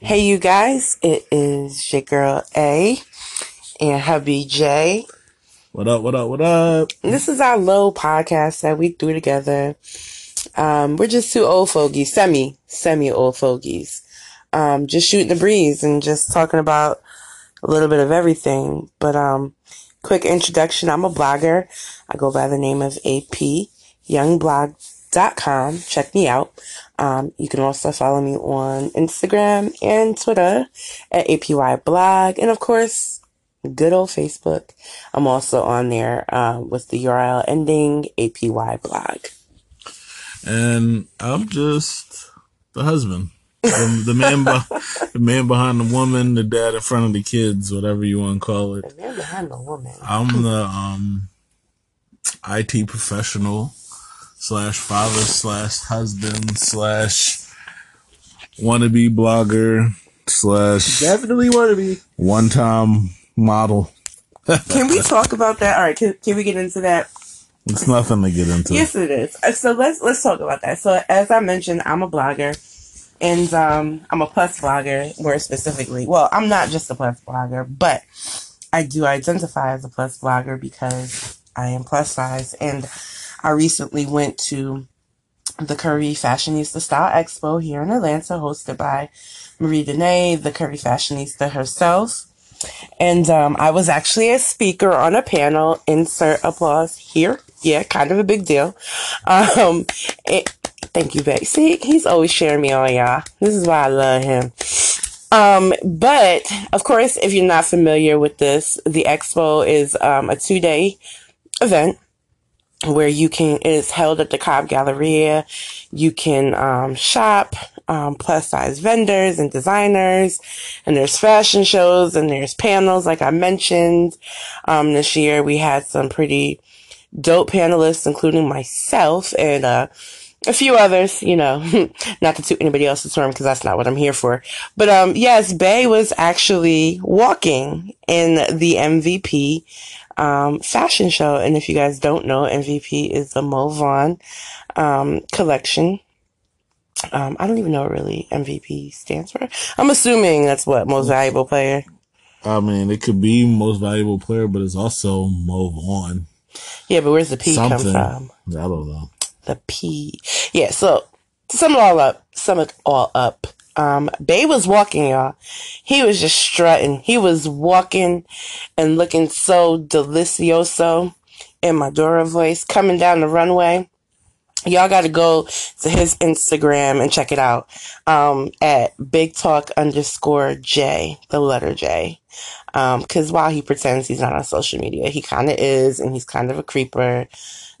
Hey, you guys, it is your girl A and hubby J. What up, what up, what up? This is our little podcast that we threw together. Um, we're just two old fogies, semi, semi old fogies. Um, just shooting the breeze and just talking about a little bit of everything. But, um, quick introduction. I'm a blogger. I go by the name of AP Youngblog.com. Check me out. Um, you can also follow me on Instagram and Twitter at APY blog. And of course, good old Facebook. I'm also on there, uh, with the URL ending APY blog. And I'm just the husband. The, the man, be- the man behind the woman, the dad in front of the kids, whatever you want to call it. The man behind the woman. I'm the um, IT professional slash father slash husband slash wannabe blogger slash Definitely want to be. one time model. Can we talk about that? All right, can, can we get into that? It's nothing to get into. Yes, it is. Uh, So let's let's talk about that. So as I mentioned, I'm a blogger, and um, I'm a plus blogger more specifically. Well, I'm not just a plus blogger, but I do identify as a plus blogger because I am plus size, and I recently went to the Curvy Fashionista Style Expo here in Atlanta, hosted by Marie Denee, the Curvy Fashionista herself. And um, I was actually a speaker on a panel. Insert applause here. Yeah, kind of a big deal. Um, it, thank you, Beck. See, he's always sharing me on y'all. This is why I love him. Um, but of course, if you're not familiar with this, the expo is um, a two day event where you can it is held at the Cobb Galleria. You can um, shop um, plus size vendors and designers, and there's fashion shows and there's panels like I mentioned. Um, this year we had some pretty dope panelists, including myself and uh, a few others. You know, not to toot anybody else's horn because that's not what I'm here for. But um, yes, Bay was actually walking in the MVP um, fashion show. And if you guys don't know, MVP is the Mo Vaughn um, collection. Um, I don't even know what really MVP stands for. I'm assuming that's what most valuable player. I mean, it could be most valuable player, but it's also move on. Yeah, but where's the P Something. come from? I don't know. The P. Yeah, so to sum it all up, sum it all up. Um, Bay was walking, y'all. He was just strutting. He was walking and looking so delicioso in my Dora voice coming down the runway. Y'all got to go to his Instagram and check it out. Um, at big talk underscore J, the letter J. Um, cause while he pretends he's not on social media, he kind of is, and he's kind of a creeper.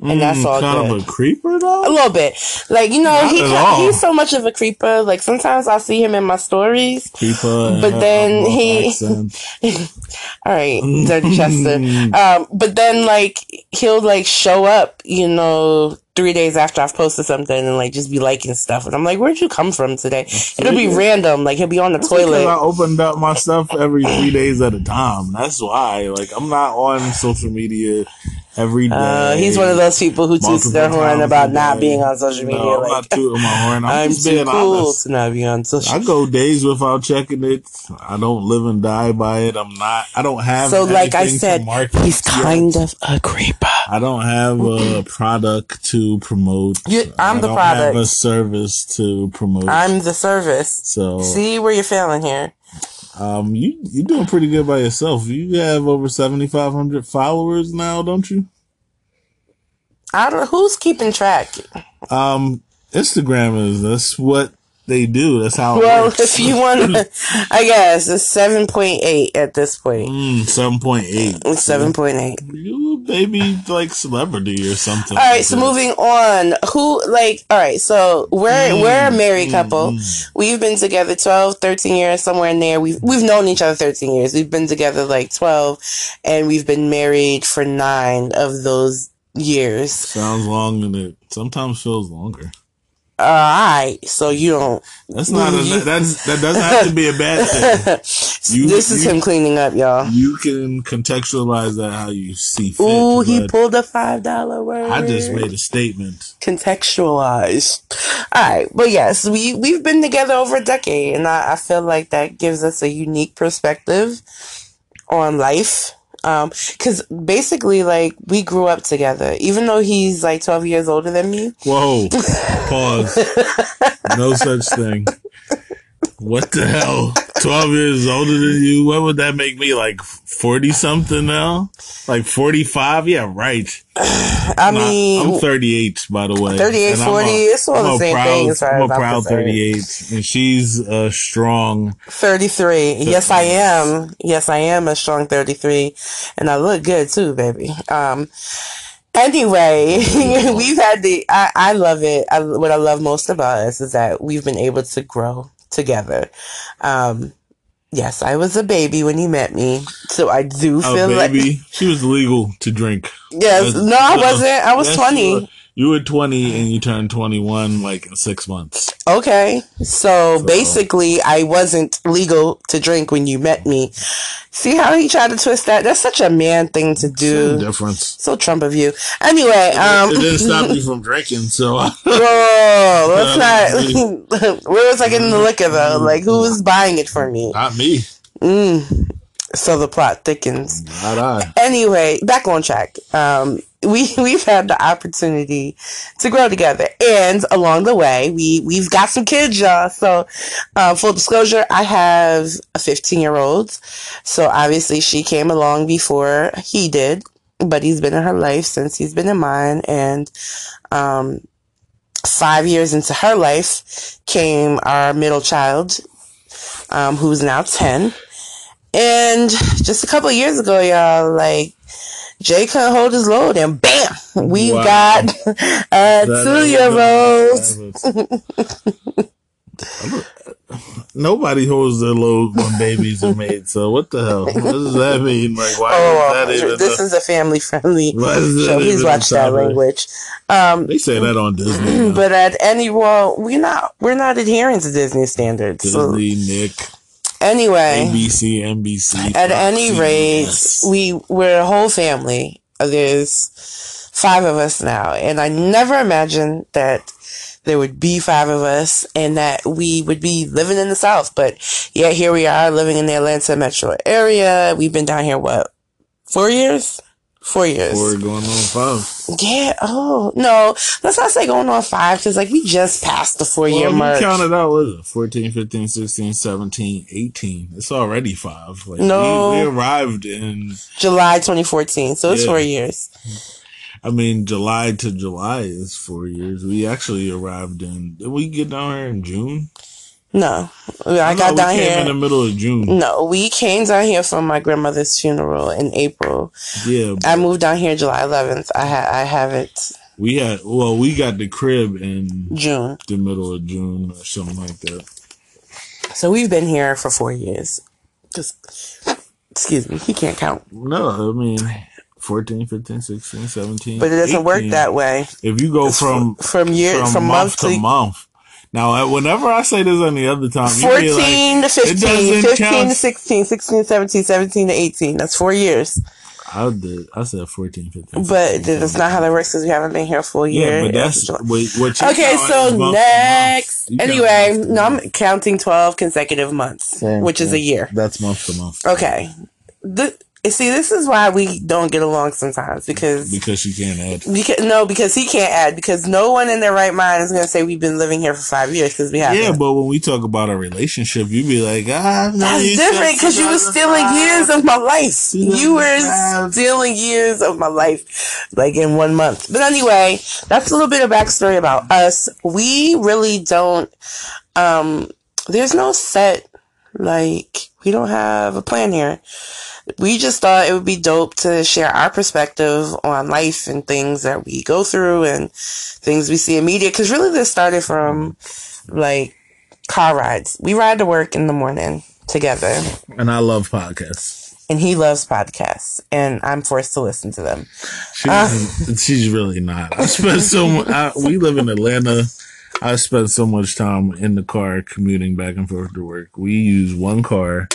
And that's Mm, all kind good. of a creeper though. A little bit. Like, you know, Not he he's so much of a creeper. Like, sometimes I'll see him in my stories. Creeper, But then he- All right, Dirty Chester. Um, but then, like, he'll, like, show up, you know, three days after I've posted something and, like, just be liking stuff. And I'm like, where'd you come from today? It'll be random. Like, he'll be on the That's because I opened up my stuff every three days at a time. That's why. Like I'm not on social media every day. Uh, he's one of those people who toots their horn about not being on social media. No, I'm like, not tooting my horn. I'm, I'm just too being cool honest. to not be on social I go days without checking it. I don't live and die by it. I'm not. I don't have. So, like I said, he's yet. kind of a creeper. I don't have a product to promote. You- I'm I the product. Have a service to promote. I'm the service. so See where you're failing here. Um, you you're doing pretty good by yourself. You have over seventy five hundred followers now, don't you? I don't. Who's keeping track? Um, Instagram is that's what they do. That's how. Well, if you want to, I guess it's seven point eight at this point. Mm, seven point eight. It's seven point eight. You maybe like celebrity or something. All right, like so that. moving on. Who like? All right, so we're mm, we're a married mm, couple. Mm. We've been together 12, 13 years, somewhere in there. We've we've known each other thirteen years. We've been together like twelve, and we've been married for nine of those years. Sounds long and it sometimes feels longer. All right, so you don't. That's not a that's that doesn't have to be a bad thing. You- this is you- him cleaning up, y'all. You can contextualize that how you see fit. Ooh, he pulled a five dollar word. I just made a statement. Contextualize. All right, but yes, we we've been together over a decade, and I, I feel like that gives us a unique perspective on life. Um, because basically, like we grew up together, even though he's like twelve years older than me. Whoa, pause. no such thing. What the hell? Twelve years older than you? What would that make me? Like forty something now? Like forty five? Yeah, right. I mean, I'm 38, by the way. 38, And I'm 40, it's all I'm the same proud, thing far I'm a proud 38, and she's a strong. thirty three. Yes, I am. Yes, I am a strong thirty three, and I look good too, baby. Um. Anyway, we've had the. I, I love it. I, what I love most about us is that we've been able to grow together. Um. Yes, I was a baby when you met me, so I do A feel like. She was legal to drink. Yes, That's- no, I wasn't. I was twenty. You were, 20 and you turned 21 like in six months. Okay, so, So- basically, I wasn't legal to drink when you met me. See how he tried to twist that? That's such a man thing to Same do. difference. So Trump of you. Anyway, um, it didn't stop you from drinking, so whoa, let's not. Where was I getting the liquor though? Like, who was buying it for me? not me. Mm. So the plot thickens. Not I. Anyway, back on track. Um, we we've had the opportunity to grow together, and along the way, we we've got some kids, y'all. So, uh, full disclosure, I have a 15 year old. So obviously, she came along before he did, but he's been in her life since he's been in mine, and um, five years into her life came our middle child, um, who's now 10. And just a couple of years ago, y'all, like, Jay couldn't hold his load, and bam, we Wow. got a two year old. old. Nobody holds their load when babies are made. So what the hell? What does that mean? Like why Oh, is that even? this a- is a family friendly why is that show. Please even a watch that language. Um, They say that on Disney. now. but at any well, we're not we're not adhering to Disney standards. So Nick, anyway, ABC, NBC. at any rate, we we're a whole family. There's five of us now, and I never imagined that there would be five of us and that we would be living in the South. But yeah, here we are living in the Atlanta metro area. We've been down here what four years? Four years. Four going on five. Yeah. Oh no, let's not say going on five because like we just passed the four year Well, mark. you counted out, what is it? 14, 15, 16, 17, 18. It's already five. Like, No. We, we arrived in, July 2014, so it's Yeah. four years. I mean, July to July is four years. We actually arrived in, did we get down here in June? No, I got we down came here. in the middle of June. No, we came down here for my grandmother's funeral in April. Yeah. I moved down here July 11th. I ha- I have it We had, well, we got the crib in June. the middle of June or something like that. So we've been here for four years. Just, excuse me, he can't count. No, I mean, 14, 15, 16, 17. But it doesn't work that way. If you go from, From year, from, from, month month to month. Now, whenever I say this on the other time, you be 14 like, to 15, doesn't 15 count. to 16, 16 to 17, 17 to 18. That's four years. I did. I said 14, 15. But 16, that's not how that works because we haven't been here a full year. Yeah, but that's wait, what you Okay, so is month to month. next. Anyway, month no. I'm counting 12 consecutive months, Same which is a year. That's month to month. Okay. The, see, this is why we don't get along sometimes because, Because you can't add. because no, because he can't add because no one in their right mind is going to say we've been living here for five years because we haven't. Yeah, but when we talk about a relationship, you'd be like, ah, no, That's different because you were stealing 2005. years of my life. You were stealing years of my life, like in one month. But anyway, that's a little bit of backstory about us. We really don't. Um, there's no set like we don't have a plan here. We just thought it would be dope to share our perspective on life and things that we go through and things we see in media. Because really, this started from like car rides. We ride to work in the morning together, And I love podcasts. and he loves podcasts, and I'm forced to listen to them. She's, Uh. she's really not. I spent so much. I, we live in Atlanta. I spent so much time in the car commuting back and forth to work. We use one car.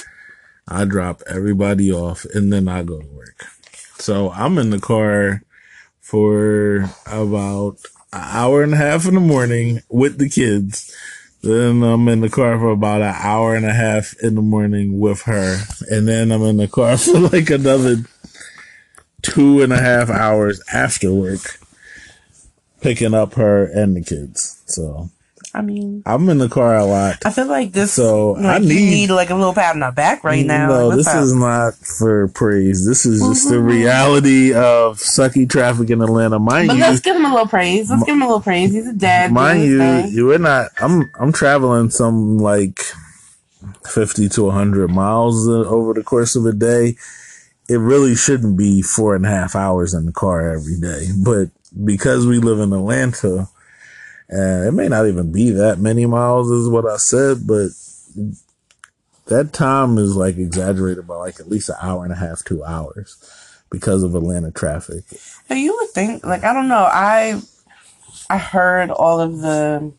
I drop everybody off and then I go to work. So I'm in the car for about an hour and a half in the morning with the kids. Then I'm in the car for about an hour and a half in the morning with her. And then I'm in the car for like another two and a half hours after work picking up her and the kids. So I mean, I'm in the car a lot. I feel like this. So, like, I need- need like a little pat on the back right now. No, Like, this up? is not for praise. This is just Mm-hmm. the reality of sucky traffic in Atlanta. Mind you. But you, let's give him a little praise. Let's give him a little praise. He's a dad. mind you, thing. you we're not. I'm I'm traveling some like fifty to hundred miles uh, over the course of a day. It really shouldn't be four and a half hours in the car every day, but because we live in Atlanta, and it may not even be that many miles, is what I said, but that time is like exaggerated by like at least an hour and a half, two hours because of Atlanta traffic. So you would think, like, I don't know. I I heard all of the,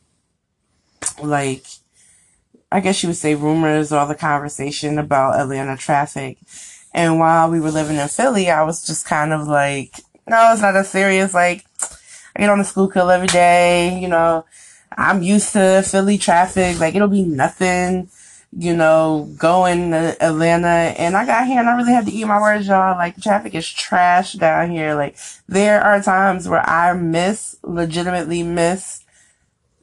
like, I guess you would say rumors or all the conversation about Atlanta traffic. And while we were living in Philly, I was just kind of like, no, it's not as serious. Like, I get on the Schuylkill every day, you know, I'm used to Philly traffic. Like, it'll be nothing, you know, going to Atlanta. And I got here and I really had to eat my words, y'all. Like, traffic is trash down here. Like, there are times where I miss, legitimately miss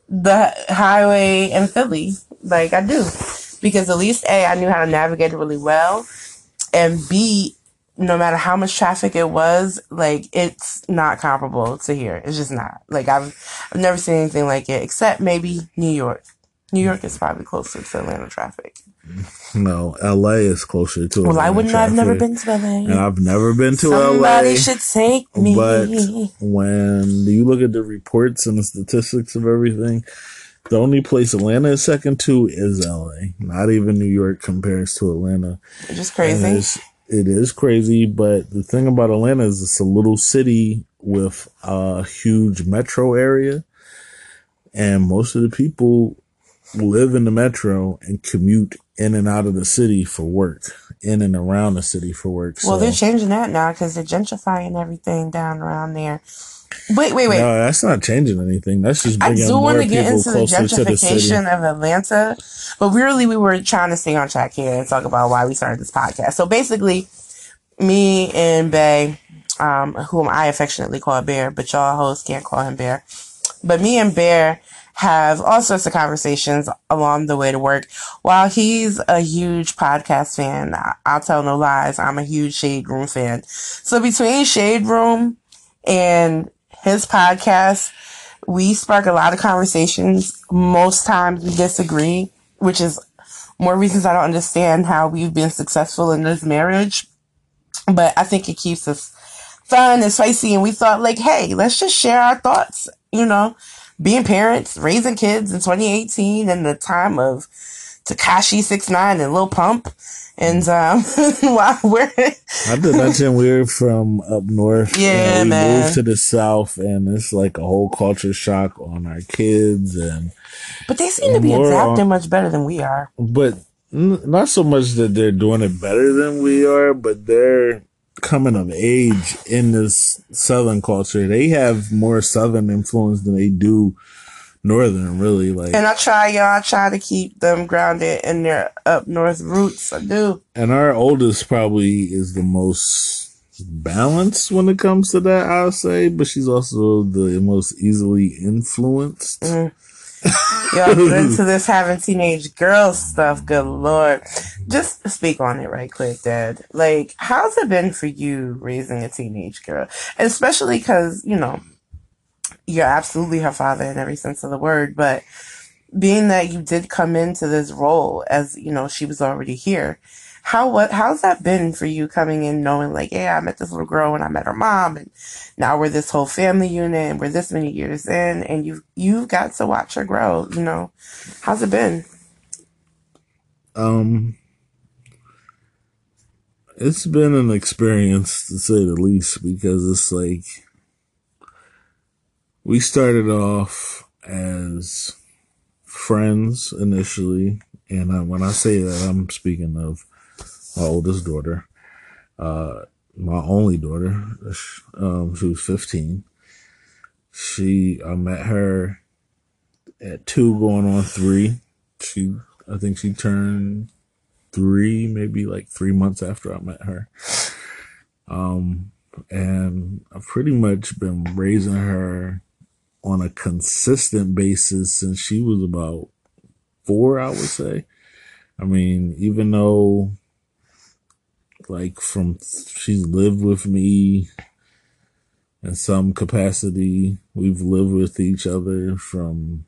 the highway in Philly. Like, I do. Because at least A, I knew how to navigate it really well. And B, no matter how much traffic it was, like it's not comparable to here. It's just not. Like I've I've never seen anything like it, except maybe New York. New York is probably closer to Atlanta traffic. No, LA is closer to. Well, I wouldn't. I've never been to LA, and I've never been to Somebody LA. Somebody should take me. But when you look at the reports and the statistics of everything, the only place Atlanta is second to is LA. Not even New York compares to Atlanta. It's just crazy. It's- crazy, but the thing about Atlanta is it's a little city with a huge metro area, and most of the people live in the metro and commute in and out of the city for work, in and around the city for work. Well, so. they're changing that now because they're gentrifying everything down around there. Wait, wait, wait. No, that's not changing anything. That's just I bringing do more want to get into the closer to the gentrification of Atlanta, but really we were trying to stay on track here and talk about why we started this podcast. So basically, me and Bay, um, whom I affectionately call Bear, but y'all hosts can't call him Bear. But me and Bear have all sorts of conversations along the way to work. While he's a huge podcast fan, I- I'll tell no lies, I'm a huge Shade Room fan. So between Shade Room and his podcast, we spark a lot of conversations. Most times we disagree, which is more reasons I don't understand how we've been successful in this marriage. But I think it keeps us fun and spicy. And we thought, like, hey, let's just share our thoughts. You know, being parents, raising kids in 2018, and the time of Tekashi Six Nine and Lil Pump. And um, while we're I did mention we're from up north. Yeah, and we man. moved to the south, and it's like a whole culture shock on our kids, and But they seem to be adapting on- much better than we are. but not so much that they're doing it better than we are, but they're coming of age in this southern culture. They have more southern influence than they do northern. Really, like And I try, y'all, I try to keep them grounded in their up north roots. I do. and our oldest probably is the most balanced when it comes to that i'll say but she's also the most easily influenced mm. Y'all get into this having teenage girls stuff. Good lord. Just speak on it right quick, Dad. Like, how's it been for you raising a teenage girl? Especially because, you know, you're absolutely her father in every sense of the word, but being that you did come into this role as, you know, she was already here. How what how's that been for you coming in knowing like, yeah, I met this little girl and I met her mom and now we're this whole family unit and we're this many years in and you've you've got to watch her grow, you know. How's it been? um it's been an experience to say the least because it's like we started off as friends initially, and I, when I say that, I'm speaking of my oldest daughter, uh, my only daughter. Um, she was 15. She, I met her at two, going on three. She, I think she turned three, maybe like three months after I met her. Um, and I've pretty much been raising her on a consistent basis since she was about four, I would say. I mean, even though like from she's lived with me in some capacity. We've lived with each other from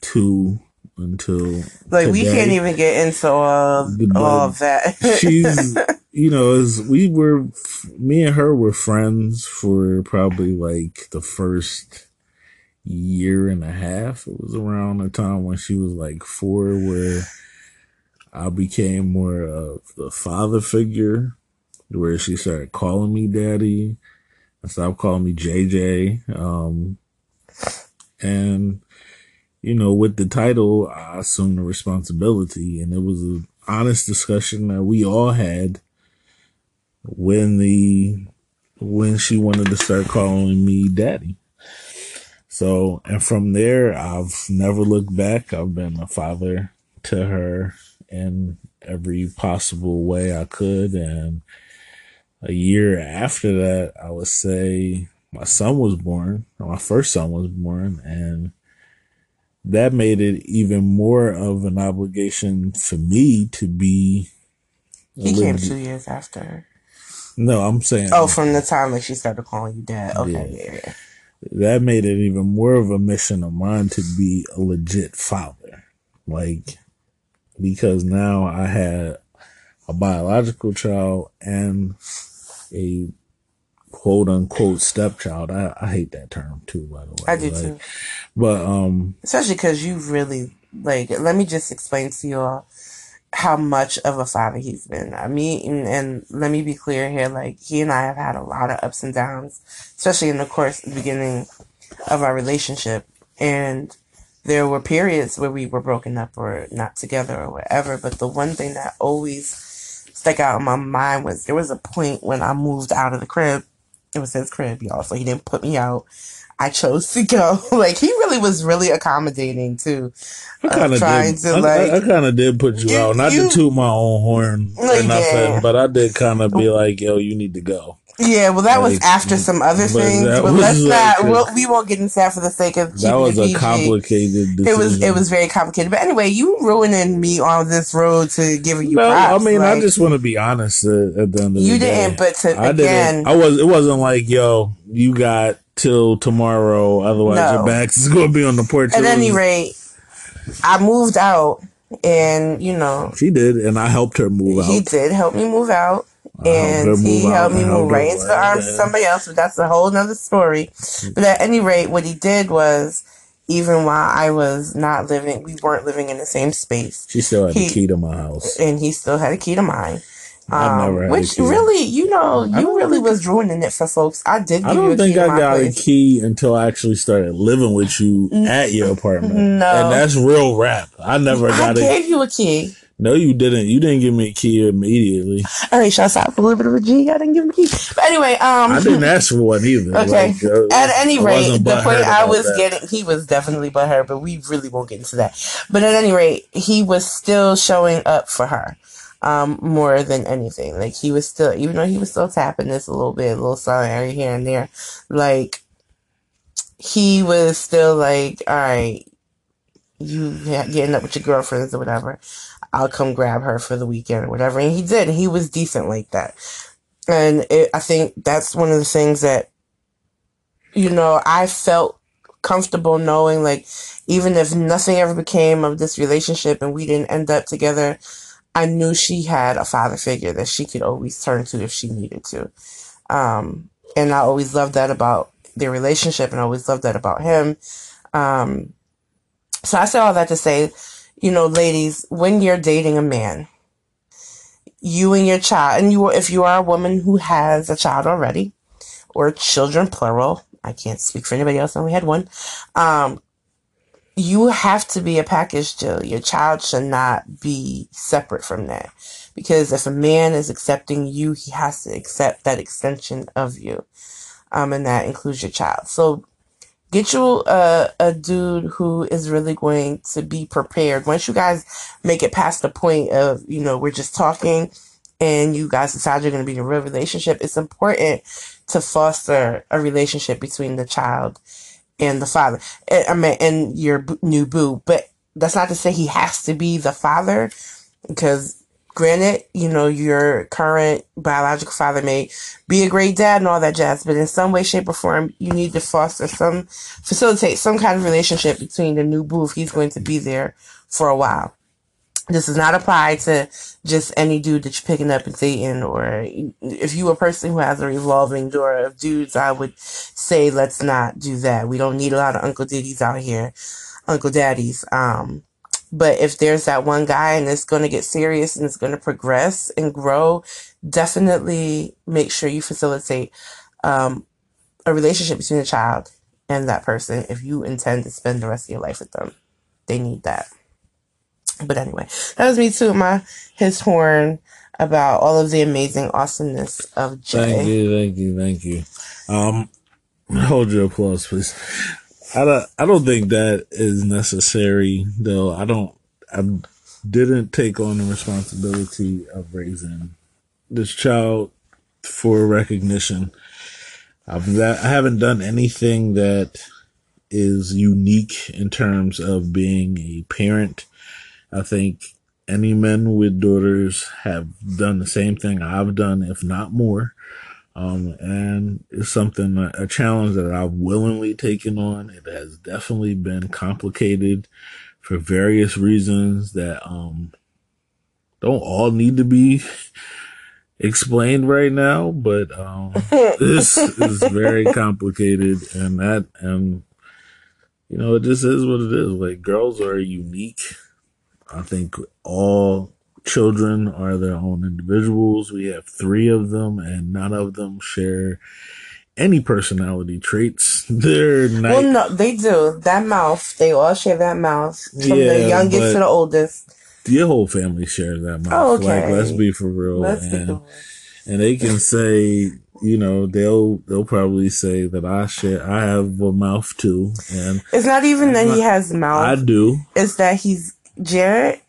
two until like today. we can't even get into all, all of that. she's you know as we were me and her were friends for probably like the first year and a half. It was around the time when she was like four where I became more of the father figure where she started calling me daddy and stopped calling me JJ. Um, and, you know, with the title, I assumed the responsibility and it was an honest discussion that we all had when the, when she wanted to start calling me daddy. So, and from there, I've never looked back. I've been a father to her in every possible way I could. And a year after that, I would say my son was born, my first son was born, and that made it even more of an obligation for me to be. He came two years after. No, I'm saying. Oh, from the time that she started calling you dad. Okay, yeah. yeah, yeah. That made it even more of a mission of mine to be a legit father. Like, because now I had a biological child and a quote unquote stepchild. I, I hate that term too, by the way. I do like, too. But, um, especially because you really, like, let me just explain to you all how much of a father he's been. I mean, and, and, let me be clear here, like, he and I have had a lot of ups and downs, especially in the course, the beginning of our relationship. And there were periods where we were broken up or not together or whatever. But the one thing that always stuck out in my mind was there was a point when I moved out of the crib. It was his crib, y'all. So he didn't put me out. I chose to go. like he really was really accommodating too. I kind of did. To, like, I, I kind of did put you, you out, not you, to toot my own horn or nothing, but I did kind of be like, "Yo, you need to go." Yeah, well, that like, was after some other things. But let's like not. We'll, we won't get into that for the sake of that was a complicated. Decision. It was. It was very complicated. But anyway, you ruining me on this road to giving you. No, props. I mean, like, I just want to be honest. At, at the end of you the didn't, but to, I again, didn't. I was. It wasn't like yo, you got till tomorrow. Otherwise, no. your back is going to be on the porch. At any rate, I moved out, and you know, she did, and I helped her move out. He did help me move out and he helped me move right into the arms of somebody else, but that's a whole nother story. But at any rate, what he did was, even while I was not living, we weren't living in the same space. She still had he, the key to my house, and he still had a key to mine. Um, which really, you know, you really was ruining it for folks. I did. I don't think I got place. a key until I actually started living with you at your apartment. No, and that's real rap. I never got. I gave you a key. No, you didn't. You didn't give me a key immediately. All right, shouts out for a little bit of a G. I didn't give him a key. But anyway, um, I didn't ask for one either. Okay. Like, uh, at any rate, the point I was that. getting, he was definitely but her, but we really won't get into that. But at any rate, he was still showing up for her. Um, more than anything. Like he was still, even though he was still tapping this a little bit, a little silent area here and there, like he was still like, all right, you getting up with your girlfriends or whatever. I'll come grab her for the weekend or whatever. And he did. He was decent like that. And it, I think that's one of the things that, you know, I felt comfortable knowing like, even if nothing ever became of this relationship and we didn't end up together, I knew she had a father figure that she could always turn to if she needed to. Um, and I always loved that about their relationship and I always loved that about him. Um, so I say all that to say, you know, ladies, when you're dating a man, you and your child, and you, if you are a woman who has a child already, or children plural, I can't speak for anybody else, I only had one. Um, you have to be a package deal. Your child should not be separate from that. Because if a man is accepting you, he has to accept that extension of you. Um, and that includes your child. So get you a, a dude who is really going to be prepared. Once you guys make it past the point of, you know, we're just talking and you guys decide you're going to be in a real relationship, it's important to foster a relationship between the child and the father. I mean, and your new boo. But that's not to say he has to be the father, because granted, you know, your current biological father may be a great dad and all that jazz, but in some way, shape, or form, you need to foster some, facilitate some kind of relationship between the new boo if he's going to be there for a while. This does not apply to just any dude that you're picking up and dating, or if you a person who has a revolving door of dudes, I would say let's not do that. We don't need a lot of Uncle Diddies out here, Uncle Daddies. Um, but if there's that one guy and it's going to get serious and it's going to progress and grow, definitely make sure you facilitate um, a relationship between the child and that person if you intend to spend the rest of your life with them. They need that. But anyway, that was me too. My his horn about all of the amazing awesomeness of Jay. Thank you, thank you, thank you. Um, hold your applause, please. I don't, I don't think that is necessary, though. I don't, I didn't take on the responsibility of raising this child for recognition. I've, I haven't done anything that is unique in terms of being a parent I think any men with daughters have done the same thing I've done, if not more. Um, and it's something, a challenge that I've willingly taken on. It has definitely been complicated for various reasons that, um, don't all need to be explained right now, but, um, this is very complicated and that, and, you know, it just is what it is. Like girls are unique I think all children are their own individuals. We have three of them, and none of them share any personality traits. They're not. Well, no, they do. That mouth, they all share that mouth from yeah, the youngest to the oldest. Your whole family shares that mouth. Oh, okay. Like, let's be for real. Let's and, and they can say, you know, they'll they'll probably say that I share. I have a mouth too, and it's not even that he has mouth. I do. It's that he's Jared,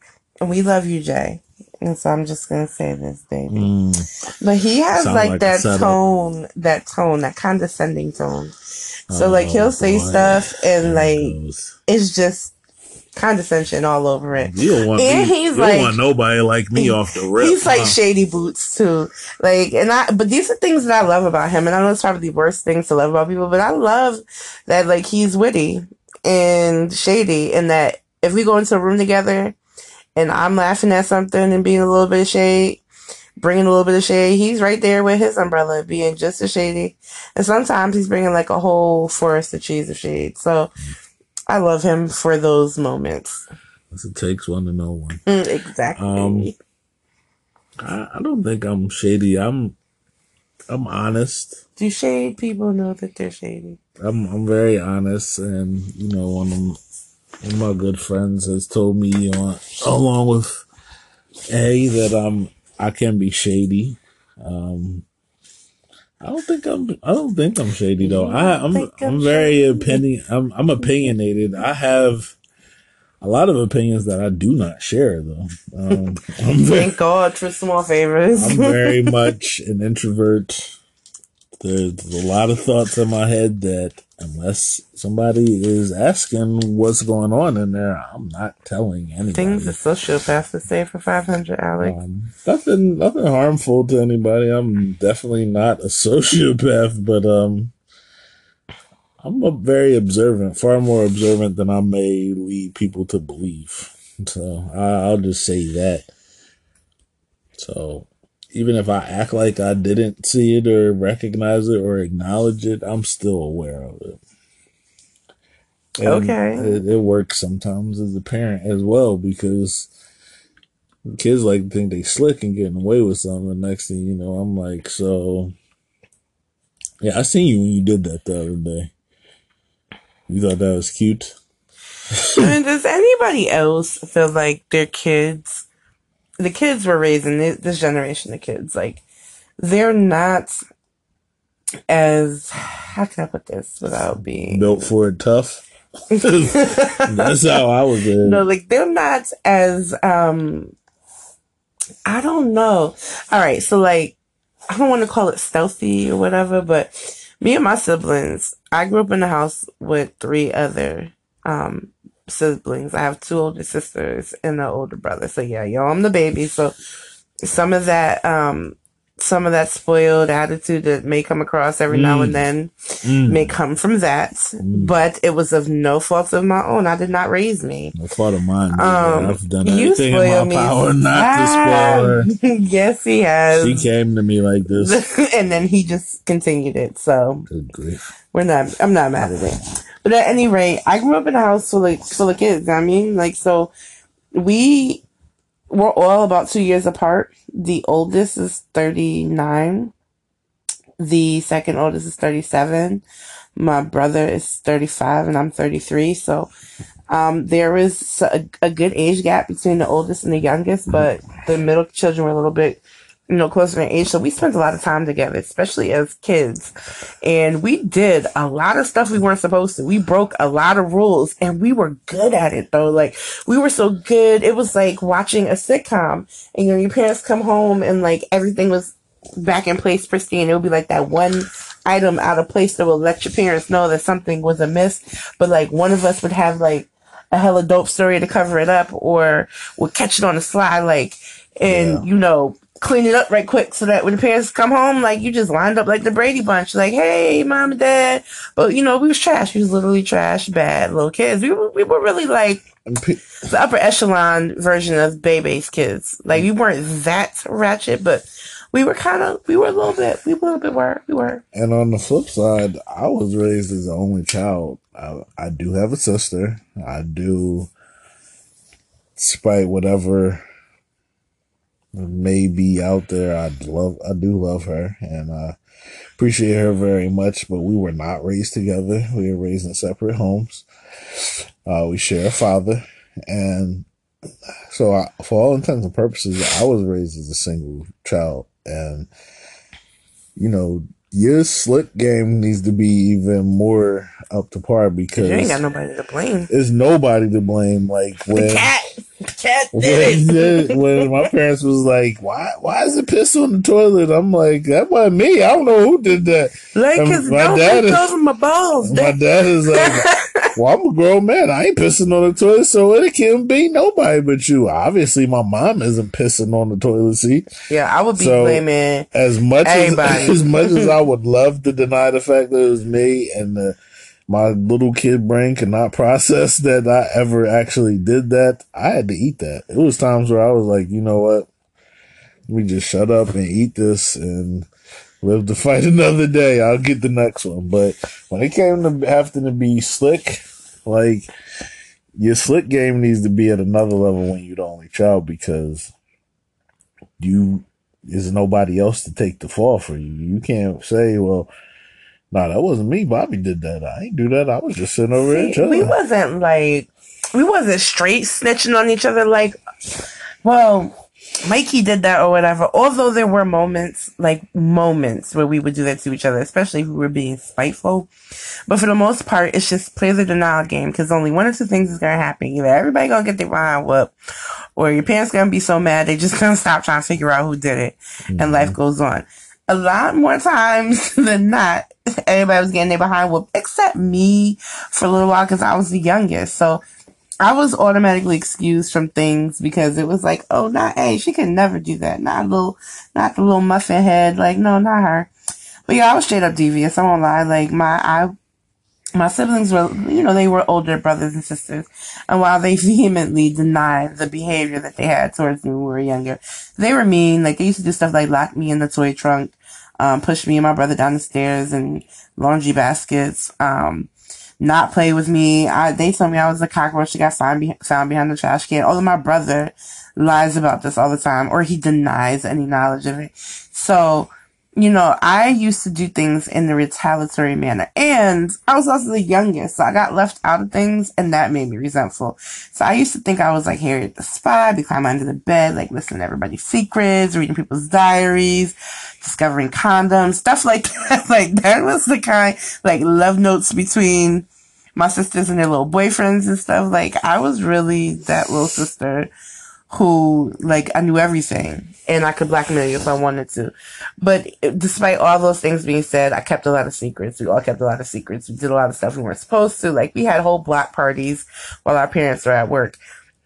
we love you, Jay. And so I'm just gonna say this, baby. Mm. But he has like, like, that tone, that tone, that condescending tone. So oh, like he'll say stuff and like it's just condescension all over it. You don't want and me, he's you like, don't want nobody like me off the rip. He's like huh? shady boots too. Like and I but these are things that I love about him and I know it's probably the worst things to love about people, but I love that like he's witty and shady and that if we go into a room together and I'm laughing at something and being a little bit of shade, bringing a little bit of shade, he's right there with his umbrella being just as shady. And sometimes he's bringing like a whole forest of trees of shade. So I love him for those moments. It takes one to know one. Mm, exactly. Um, I, I don't think I'm shady. I'm I'm honest. Do shade people know that they're shady? I'm I'm very honest, and you know, one of one of my good friends has told me, uh, along with A, that I'm I can be shady. Um, I don't think I'm. I don't think I'm shady though. I, I'm. I'm, I'm very opinion. I'm. I'm opinionated. I have a lot of opinions that I do not share though. Um, Thank God for small favors. I'm very much an introvert. There's a lot of thoughts in my head that unless somebody is asking what's going on in there, I'm not telling anybody. Things a sociopath would say for 500, Alex. Um, nothing, nothing harmful to anybody. I'm definitely not a sociopath, but, um, I'm a very observant, far more observant than I may lead people to believe. So I, I'll just say that. So even if I act like I didn't see it or recognize it or acknowledge it, I'm still aware of it. And okay. It, it, works sometimes as a parent as well because kids like to think they slick and getting away with something. The next thing you know, I'm like, so yeah, I seen you when you did that the other day. You thought that was cute. I mean, does anybody else feel like their kids, the kids we're raising, this generation of kids, like, they're not as, how can I put this without being built for it tough? That's how I was. In. No, like they're not as um I don't know. All right, so like I don't want to call it stealthy or whatever, but me and my siblings, I grew up in a house with three other um siblings. I have two older sisters and an older brother. So yeah, yo, I'm the baby. So some of that um some of that spoiled attitude that may come across every mm. now and mm. then mm. may come from that, mm. but it was of no fault of my own. I did not raise me. No fault of mine. Um, I've done everything in my me. power not to spoil her. yes, he has. She came to me like this, and then he just continued it. So we're not. I'm not mad at it. But at any rate, I grew up in a house full of full of kids. I mean, like so, we we're all about two years apart. The oldest is 39. The second oldest is 37. My brother is 35 and I'm 33. So, um, was a, a good age gap between the oldest and the youngest, but the middle children were a little bit you know, closer in age. So we spent a lot of time together, especially as kids. And we did a lot of stuff we weren't supposed to. We broke a lot of rules and we were good at it though. Like we were so good. It was like watching a sitcom and you know, your parents come home and like everything was back in place pristine. It would be like that one item out of place that will let your parents know that something was amiss. But like one of us would have like a hella dope story to cover it up or would catch it on the slide. Like, and yeah. you know, clean it up right quick so that when the parents come home, like you just lined up like the Brady Bunch, like, hey, mom and dad. But you know, we was trash. We was literally trash, bad little kids. We were, we were really like the upper echelon version of Bebe's kids. Like we weren't that ratchet, but we were kind of, we were a little bit, we were a little bit were, we were. And on the flip side, I was raised as the only child. I, I do have a sister. I do, despite whatever may be out there. I love, I do love her and uh, appreciate her very much. But we were not raised together. We were raised in separate homes. Uh, we share a father, and so I, for all intents and purposes, I was raised as a single child, and you know, your slick game needs to be even more up to par because you ain't got nobody to blame. There's nobody to blame. Like when cat, cat did when, when my parents was like, "Why, why is it piss on the toilet?" I'm like, "That wasn't me. I don't know who did that." Like, cause my dad is, my balls. My dad is like, "Well, I'm a grown man. I ain't pissing on the toilet, so it can't be nobody but you." Obviously, my mom isn't pissing on the toilet seat. Yeah, I would be so blaming as much as as much as I would love to deny the fact that it was me and the my little kid brain cannot process that I ever actually did that. I had to eat that. It was times where I was like, you know what? Let me just shut up and eat this and live to fight another day. I'll get the next one. But when it came to having to be slick, like your slick game needs to be at another level when you're the only child because you is nobody else to take the fall for you. You can't say, well, no, that wasn't me. Bobby did that. I ain't do that. I was just sitting over See, there. We wasn't like we wasn't straight snitching on each other. Like, well, Mikey did that or whatever. Although there were moments, like moments, where we would do that to each other, especially if we were being spiteful. But for the most part, it's just play the denial game because only one or two things is gonna happen. Either everybody gonna get their behind whooped, or your parents gonna be so mad they just gonna stop trying to figure out who did it, mm-hmm. and life goes on. A lot more times than not, everybody was getting their behind whooped, except me for a little while because I was the youngest. So I was automatically excused from things because it was like, oh, not hey, she can never do that. Not little, not the little muffin head. Like, no, not her. But yeah, I was straight up devious. I won't lie. Like my, I, my siblings were, you know, they were older brothers and sisters. And while they vehemently denied the behavior that they had towards me when we were younger, they were mean. Like they used to do stuff like lock me in the toy trunk um, push me and my brother down the stairs and laundry baskets, um, not play with me. I, they told me I was a cockroach that got be- found behind the trash can. Although my brother lies about this all the time, or he denies any knowledge of it. So you know, I used to do things in the retaliatory manner. And I was also the youngest, so I got left out of things, and that made me resentful. So I used to think I was like Harriet the Spy, be climbing under the bed, like listening to everybody's secrets, reading people's diaries, discovering condoms, stuff like that. like that was the kind, like love notes between my sisters and their little boyfriends and stuff. Like I was really that little sister who like I knew everything and I could blackmail you if I wanted to. But despite all those things being said, I kept a lot of secrets. We all kept a lot of secrets. We did a lot of stuff we weren't supposed to. Like we had whole block parties while our parents were at work.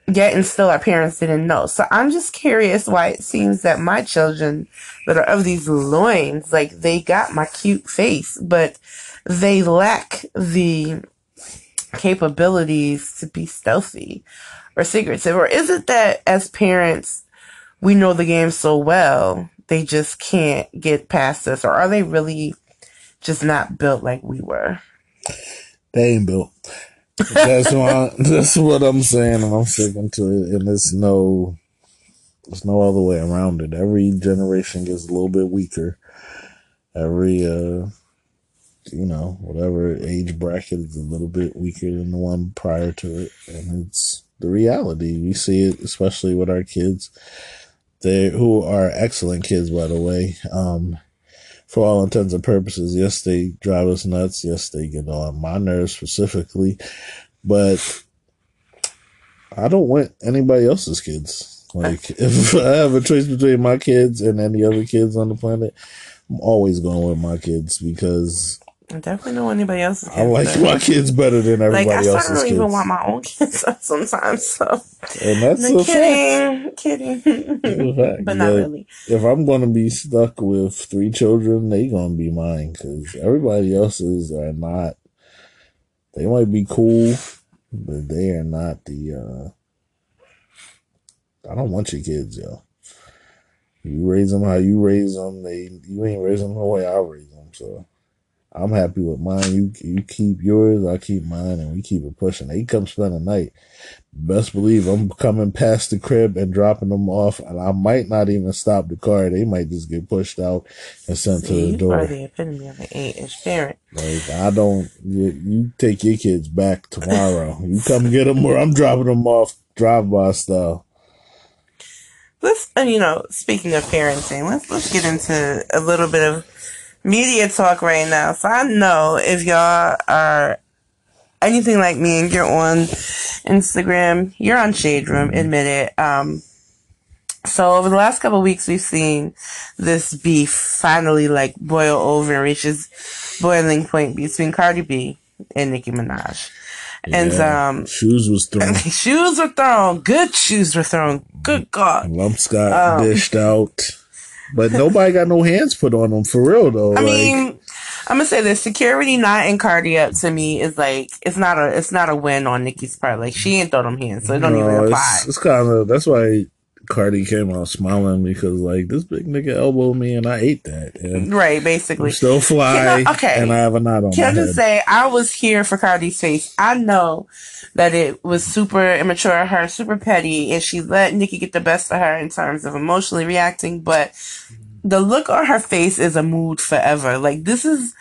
Yet and still our parents didn't know. So I'm just curious why it seems that my children that are of these loins, like they got my cute face, but they lack the capabilities to be stealthy or secretive? Or is it that as parents, we know the game so well, they just can't get past us? Or are they really just not built like we were? They ain't built. That's what that's what I'm saying, and I'm sticking to it. And there's no, there's no other way around it. Every generation gets a little bit weaker. Every uh, you know, whatever age bracket is a little bit weaker than the one prior to it, and it's the reality. We see it, especially with our kids. They who are excellent kids, by the way. Um, for all intents and purposes, yes, they drive us nuts. Yes, they get on my nerves specifically, but I don't want anybody else's kids. Like, if I have a choice between my kids and any other kids on the planet, I'm always going with my kids because I definitely know anybody else's kids. I like my kids better than everybody else's. like, I else's don't kids. even want my own kids sometimes. So, and that's a fact. kidding, kidding, fact. but not really. If I'm going to be stuck with three children, they going to be mine because everybody else's are not. They might be cool, but they are not the. uh I don't want your kids, yo. You raise them how you raise them. They you ain't raise them the way I raise them. So I'm happy with mine. You you keep yours, I keep mine, and we keep it pushing. They come spend the night. Best believe I'm coming past the crib and dropping them off, and I might not even stop the car. They might just get pushed out and sent to See, the you are door. the epitome of an eight-ish parent. Like I don't. You, you take your kids back tomorrow. you come get them, or I'm dropping them off drive-by style. Let's, you know, speaking of parenting, let's let's get into a little bit of media talk right now. So I know if y'all are anything like me and you're on Instagram, you're on Shade Room, admit it. Um, so over the last couple of weeks, we've seen this beef finally like boil over and reach its boiling point between Cardi B and Nicki Minaj. Yeah, And um, shoes was thrown. shoes were thrown. Good shoes were thrown. Good God. Lumps got Um, dished out, but nobody got no hands put on them for real though. I like, mean, I'm gonna say this: security not in Cardi up to me is like it's not a it's not a win on Nicki's part. Like she ain't throw them hands, so it don't even no, apply. it's, it's kind of that's why Cardi came out smiling because like this big nigga elbowed me and I ate that and Right, I'm basically. still fly okay. and I have a knot on Can I just head. say I was here for Cardi's face. I know that it was super immature of her, super petty, and she let Nicki get the best of her in terms of emotionally reacting, but the look on her face is a mood forever. Like this is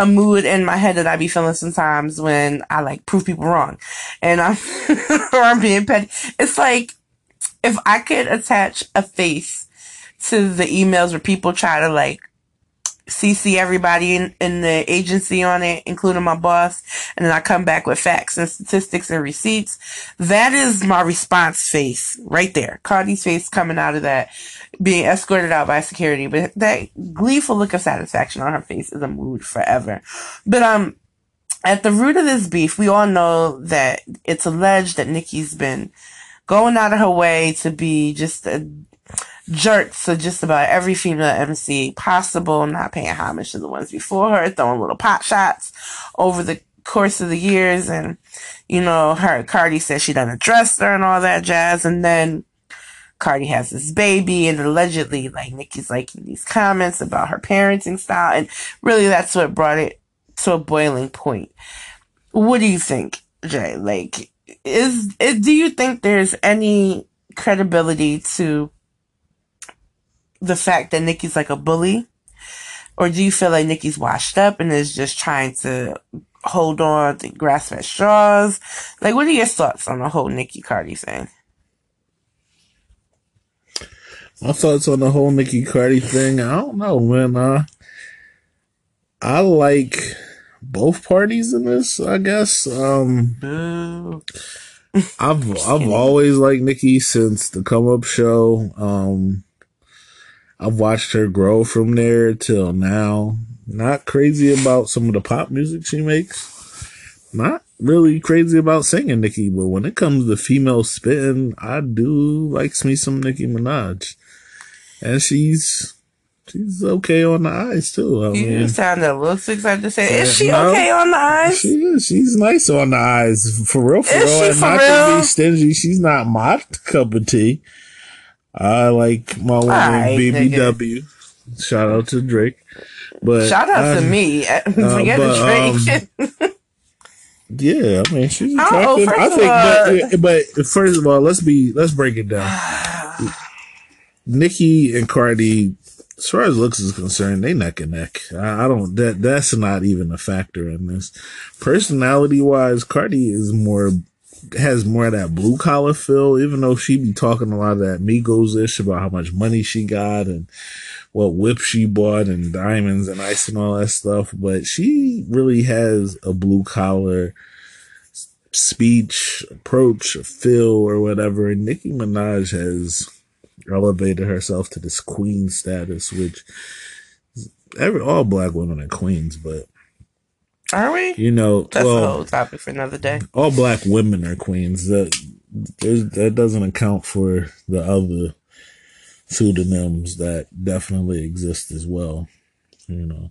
a mood in my head that I be feeling sometimes when I like prove people wrong. And I'm or I'm being petty. It's like if I could attach a face to the emails where people try to like CC everybody in, in the agency on it, including my boss, and then I come back with facts and statistics and receipts. That is my response face right there. Cardi's face coming out of that, being escorted out by security. But that gleeful look of satisfaction on her face is a mood forever. But um, at the root of this beef, we all know that it's alleged that Nicki's been going out of her way to be just a jerk to just about every female MC possible, not paying homage to the ones before her, throwing little pot shots over the course of the years. And, you know, her, Cardi says she done addressed her and all that jazz. And then Cardi has this baby and allegedly, like, Nicki's liking these comments about her parenting style. And really that's what brought it to a boiling point. What do you think, Jay? Like, is, is do you think there's any credibility to the fact that Nicki's like a bully Or do you feel like Nicki's washed up and is just trying to hold on to grasp at straws? Like, what are your thoughts on the whole Nicki Cardi thing? My thoughts on the whole Nicki Cardi thing, I don't know, man. Uh, I like both parties in this, I guess. Um. I've I've always liked Nicki since the come up show. Um, I've watched her grow from there till now. Not crazy about some of the pop music she makes. Not really crazy about singing Nicki, but when it comes to female spitting, I do likes me some Nicki Minaj, and she's she's okay on the eyes too. I You mean, sound a little too excited to say, is she No. okay on the eyes? she is. She's nice on the eyes, for real. For Is real, she and for not to be stingy. She's not my cup of tea. I like my woman Alright, BBW. Shout out to Drake. But Shout out to me. Uh, Forget but, the Drake. Um, yeah, I mean she's attractive. I think, but, uh, eh, but first of all, let's be let's break it down. Nicki and Cardi, as far as looks is concerned, they neck and neck. I, I don't that that's not even a factor in this. Personality wise, Cardi is more has more of that blue collar feel, even though she be talking a lot of that Migos ish about how much money she got and what whip she bought and diamonds and ice and all that stuff. But she really has a blue collar speech, approach, feel, or whatever. And Nicki Minaj has elevated herself to this queen status, which every all black women are queens, but Are we? you know, That's a whole topic for another day. all black women are queens. That that doesn't account for the other pseudonyms that definitely exist as well. You know,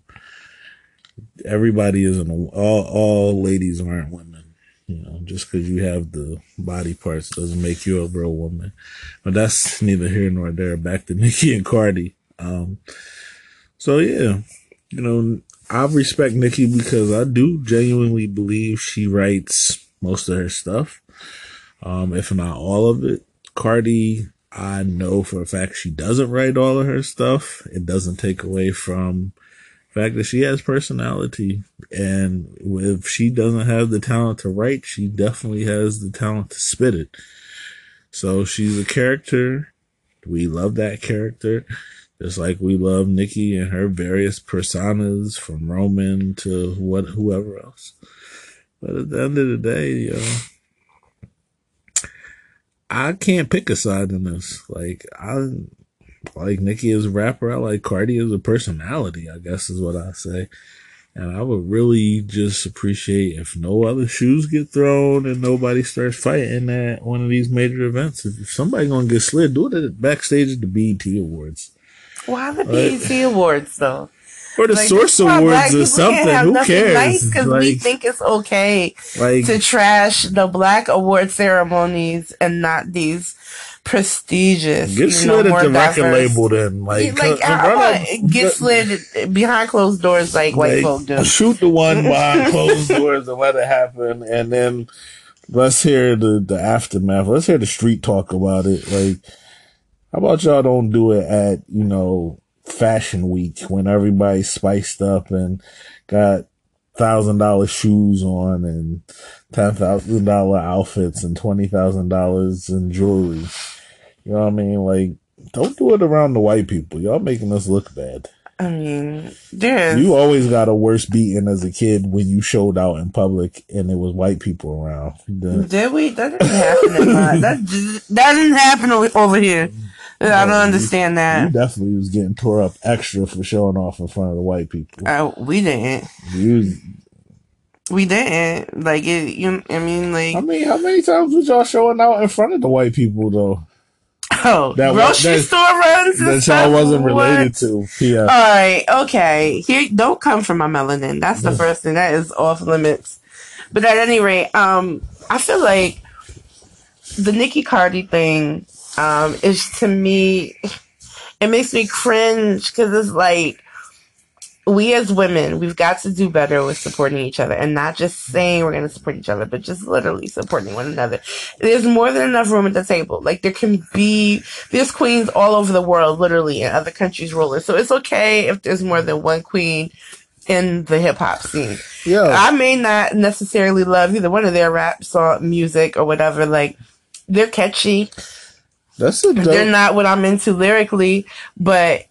everybody isn't all all ladies aren't women. You know, just because you have the body parts doesn't make you a real woman. But that's neither here nor there. Back to Nicki and Cardi. Um, so yeah, you know, I respect Nicki because I do genuinely believe she writes most of her stuff, um, if not all of it. Cardi, I know for a fact she doesn't write all of her stuff. It doesn't take away from fact that she has personality, and if she doesn't have the talent to write, she definitely has the talent to spit it. So she's a character. We love that character. Just like we love Nicki and her various personas from Roman to what whoever else. But at the end of the day, yo, I can't pick a side in this. Like I like Nicki is a rapper, I like Cardi as a personality, I guess is what I say. And I would really just appreciate if no other shoes get thrown and nobody starts fighting at one of these major events. If somebody gonna get slid, do it at backstage at the BET Awards. Why the BET Awards though? Or the Like, Source this is why black Awards or something. Who cares? Nice because we think it's okay like to trash the black award ceremonies and not these prestigious, get you know, slid more at the record diverse. label then. Like, Yeah, like I, I get slid behind closed doors like white like, folk do. Shoot the one behind closed doors and let it happen, and then let's hear the the aftermath. Let's hear the street talk about it. Like, how about y'all don't do it at you know Fashion Week when everybody's spiced up and got thousand dollar shoes on and ten thousand dollar outfits and twenty thousand dollars in jewelry. You know what I mean? Like, don't do it around the white people. Y'all making us look bad. I mean, there's You always got a worse beating as a kid when you showed out in public and it was white people around. The- Did we? That didn't happen. in my, that just- that didn't happen over here. I don't understand that. you definitely was getting tore up extra for showing off in front of the white people. Uh, we didn't. You, We didn't. Like it. You. I mean, like I mean, how many times was y'all showing out in front of the white people though? Oh, that grocery that- store runs. and That stuff? y'all wasn't What? related to. Yeah. All right, okay. Here, don't come for my melanin. That's the first thing. That is off limits. But at any rate, um, I feel like the Nicki Cardi thing, um, is to me, it makes me cringe because it's like we as women, we've got to do better with supporting each other and not just saying we're going to support each other, but just literally supporting one another. There's more than enough room at the table. Like there can be, there's queens all over the world, literally, in other countries ruling. So it's okay if there's more than one queen in the hip hop scene. Yeah. I may not necessarily love either one of their rap song music or whatever. Like they're catchy. That's a dope. They're not what I'm into lyrically, but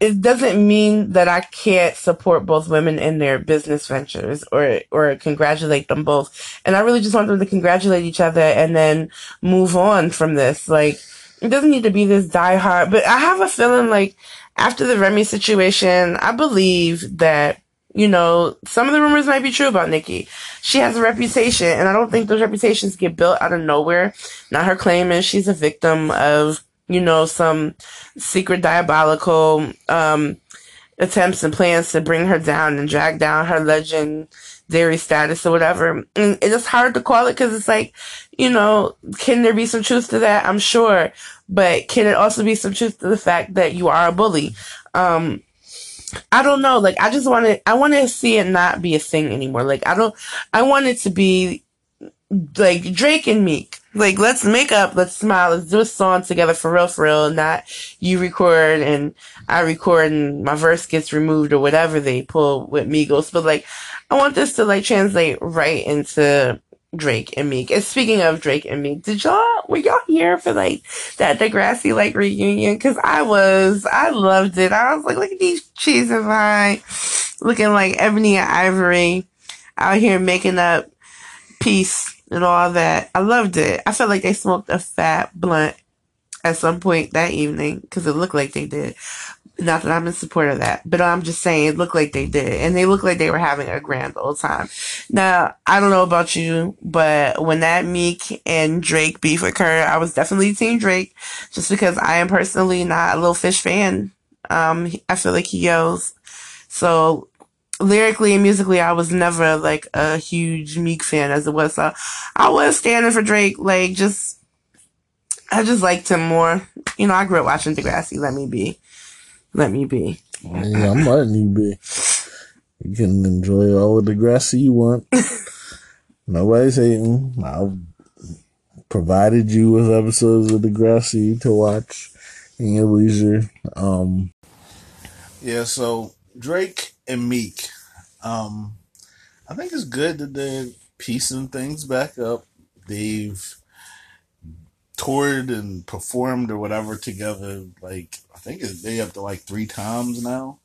it doesn't mean that I can't support both women in their business ventures or or congratulate them both. And I really just want them to congratulate each other and then move on from this. Like it doesn't need to be this diehard, but I have a feeling like after the Remy situation, I believe that you know, some of the rumors might be true about Nicki. She has a reputation, and I don't think those reputations get built out of nowhere. Now, her claim is she's a victim of, you know, some secret diabolical um, attempts and plans to bring her down and drag down her legendary status or whatever. And it's hard to call it because it's like, you know, can there be some truth to that? I'm sure. But can it also be some truth to the fact that you are a bully? Um, I don't know. Like, I just want to, I want to see it not be a thing anymore. Like, I don't, I want it to be like Drake and Meek. Like, let's make up, let's smile, let's do a song together for real, for real. Not you record and I record and my verse gets removed or whatever they pull with Migos. But like, I want this to like translate right into Drake and Meek. And speaking of Drake and Meek, did y'all were y'all here for like that Degrassi like reunion? Cause I was, I loved it. I was like, look at these cheese and vine looking like ebony and ivory out here making up peace and all that. I loved it. I felt like they smoked a fat blunt at some point that evening because it looked like they did. Not that I'm in support of that, but I'm just saying it looked like they did. And they looked like they were having a grand old time. Now, I don't know about you, but when that Meek and Drake beef occurred, I was definitely Team Drake just because I am personally not a Lil Fish fan. Um, I feel like he yells. So lyrically and musically, I was never like a huge Meek fan as it was. So I was standing for Drake, like just, I just liked him more. You know, I grew up watching Degrassi. Let me be. Let me be. Yeah, I'm letting you be. You can enjoy all of Degrassi you want. Nobody's hating. I've provided you with episodes of Degrassi to watch in your leisure. Um, Yeah, so Drake and Meek. Um, I think it's good that they're piecing things back up. They've toured and performed or whatever together. Like I think they up to like three times now,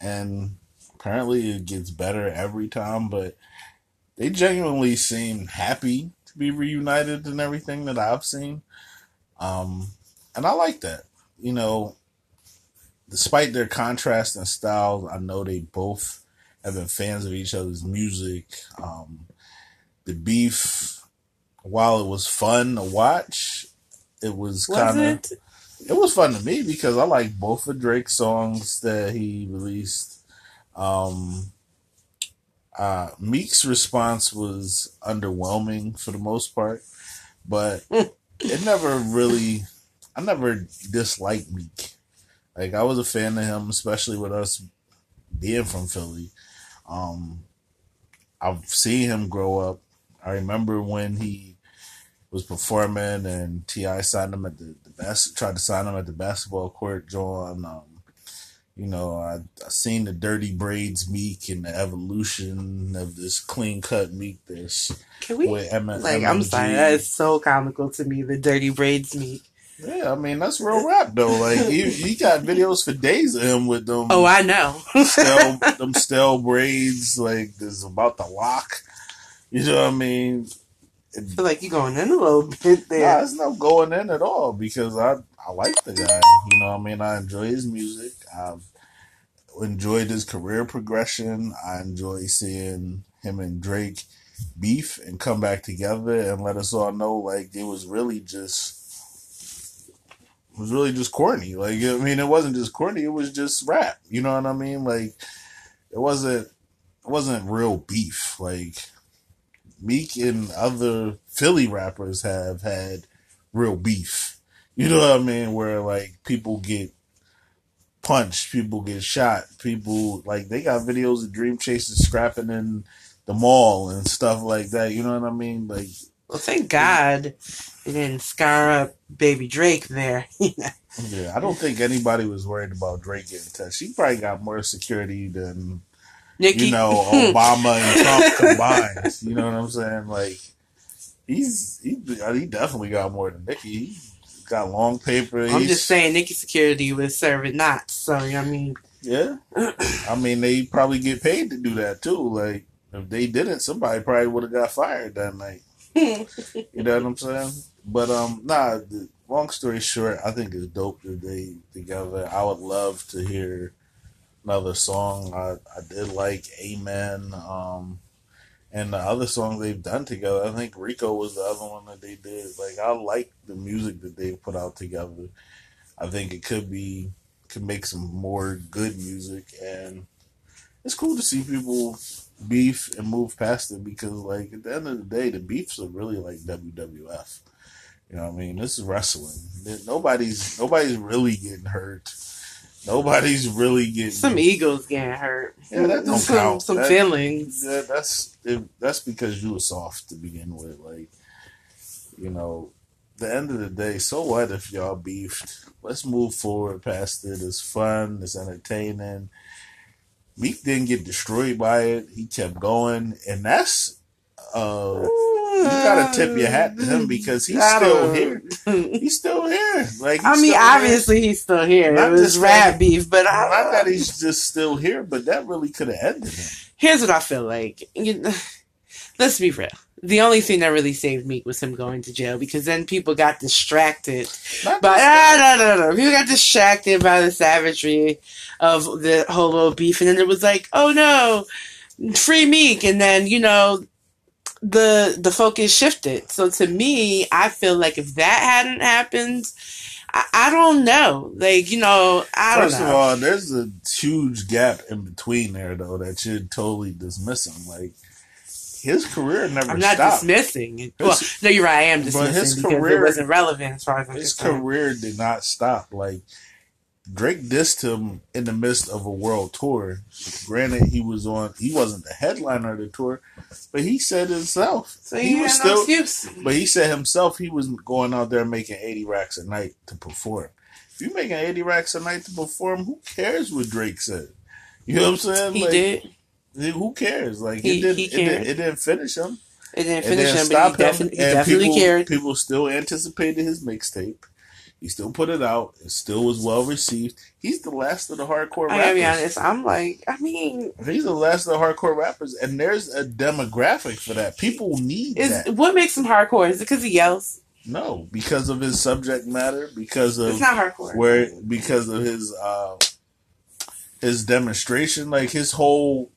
and apparently it gets better every time. But they genuinely seem happy to be reunited and everything that I've seen. Um, and I like that. You know, despite their contrast in styles, I know they both have been fans of each other's music. Um, the beef, while it was fun to watch, it was Was kind of it? it was fun to me because I like both of Drake's songs that he released. Um, uh, Meek's response was underwhelming for the most part, but it never really. I never disliked Meek. Like I was a fan of him, especially with us being from Philly. Um, I've seen him grow up. I remember when he was performing and Ti signed him at the, the best tried to sign him at the basketball court. John, um, you know, I I seen the dirty braids Meek and the evolution of this clean cut Meek. This Can we? with M- Like, I'm sorry. That is so comical to me. The dirty braids Meek. Yeah, I mean that's real rap though. Like he, he got videos for days of him with them. Oh, I know. stale, them stale braids, like this about to lock. You know what I mean? I feel like you're going in a little bit Nah, there. there's no going in at all because I I like the guy. You know what I mean? I enjoy his music. I've enjoyed his career progression. I enjoy seeing him and Drake beef and come back together and let us all know like it was really just it was really just corny. Like I mean it wasn't just corny, it was just rap. You know what I mean? Like it wasn't it wasn't real beef. Like Meek and other Philly rappers have had real beef. You know what I mean? Where like people get punched, people get shot, people like they got videos of Dream Chasers scrapping in the mall and stuff like that. You know what I mean? Like, Well, thank God they didn't scar up baby Drake there. yeah, I don't think anybody was worried about Drake getting touched. He probably got more security than Nicki, you know Obama and Trump combined. You know what I'm saying? Like, he's he uh, he definitely got more than Nicki. He got long paper. I'm He's- just saying Nicki security was serving knots. So I mean, Yeah. I mean, they probably get paid to do that too. Like, if they didn't, somebody probably would have got fired that night. You know what I'm saying? But um, nah. The, long story short, I think it's dope that they together. I would love to hear another song. I I did like Amen. Um, and the other songs they've done together. I think Rico was the other one that they did. Like, I like the music that they put out together. I think it could be could make some more good music and it's cool to see people beef and move past it because like at the end of the day the beefs are really like WWF. You know what I mean? This is wrestling. Nobody's nobody's really getting hurt. Nobody's really getting some egos getting hurt. Yeah, that don't some, count. Some That- feelings. Yeah, that's if, that's because you were soft to begin with. Like, you know, the end of the day, so what if y'all beefed? Let's move forward past it. It's fun. It's entertaining. Meek didn't get destroyed by it. He kept going, and that's uh, you gotta tip your hat to him because he's still here. he's still here. Like, he's I mean, still here. obviously he's still here. Not it was just rap beef, but I, Not that he's just still here, but that really could have ended him. here's what I feel like. You, let's be real. The only thing that really saved Meek was him going to jail because then people got distracted. Not But ah, no, no, no. People got distracted by the savagery of the whole little beef, and then it was like, oh no, free Meek, and then you know, the the focus shifted. So to me, I feel like if that hadn't happened, I, I don't know. Like you know, I don't First know. of all, there's a huge gap in between there, though, that should totally dismiss him. Like his career never I'm not stopped. dismissing it. Well, no, you're right. I am But dismissing his because career- it wasn't relevant as far as I'm His concerned. career did not stop. Like Drake dissed him in the midst of a world tour. Granted, he was on. He wasn't the headliner of the tour, but he said himself So he, was had no excuse. But he said himself he was going out there making 80 racks a night to perform. If you're making 80 racks a night to perform, who cares what Drake said? You know what I'm saying? He Like, did. Who cares? Like He- it, didn't, he it, didn't, it didn't finish him. It didn't It finish didn't him, stop but he, him. definitely, he definitely people, cared. People still anticipated his mixtape. He still put it out. It still was well received. He's the last of the hardcore I rappers. gotta be honest. I'm like, I mean, He's the last of the hardcore rappers, and there's a demographic for that. People need is that. what makes him hardcore? Is it because he yells? No, because of his subject matter, because of It's not hardcore. where because of his uh his demonstration like his whole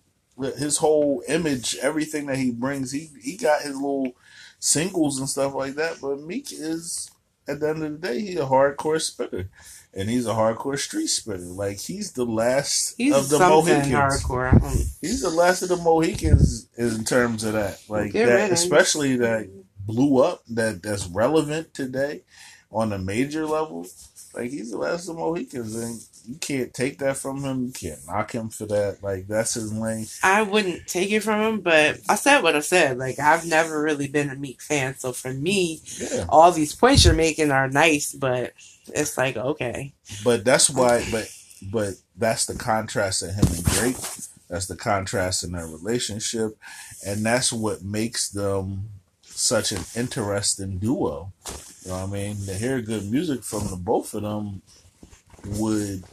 his whole image everything that he brings he he got his little singles and stuff like that but meek is at the end of the day he's a hardcore spitter. And he's a hardcore street spitter. Like he's the last He's of the mohicans. hardcore. He's the last of the mohicans in terms of that. Like Get that especially that blew up that that's relevant today on a major level. Like he's the last of the Mohicans, and you can't take that from him. You can't knock him for that. Like that's his lane. I wouldn't take it from him, but I said what I said. Like I've never really been a Meek fan, so for me, Yeah, all these points you're making are nice, but it's like okay, but that's why. But but that's the contrast in him and Drake. That's the contrast in their relationship, and that's what makes them such an interesting duo. You know what I mean? To hear good music from the both of them would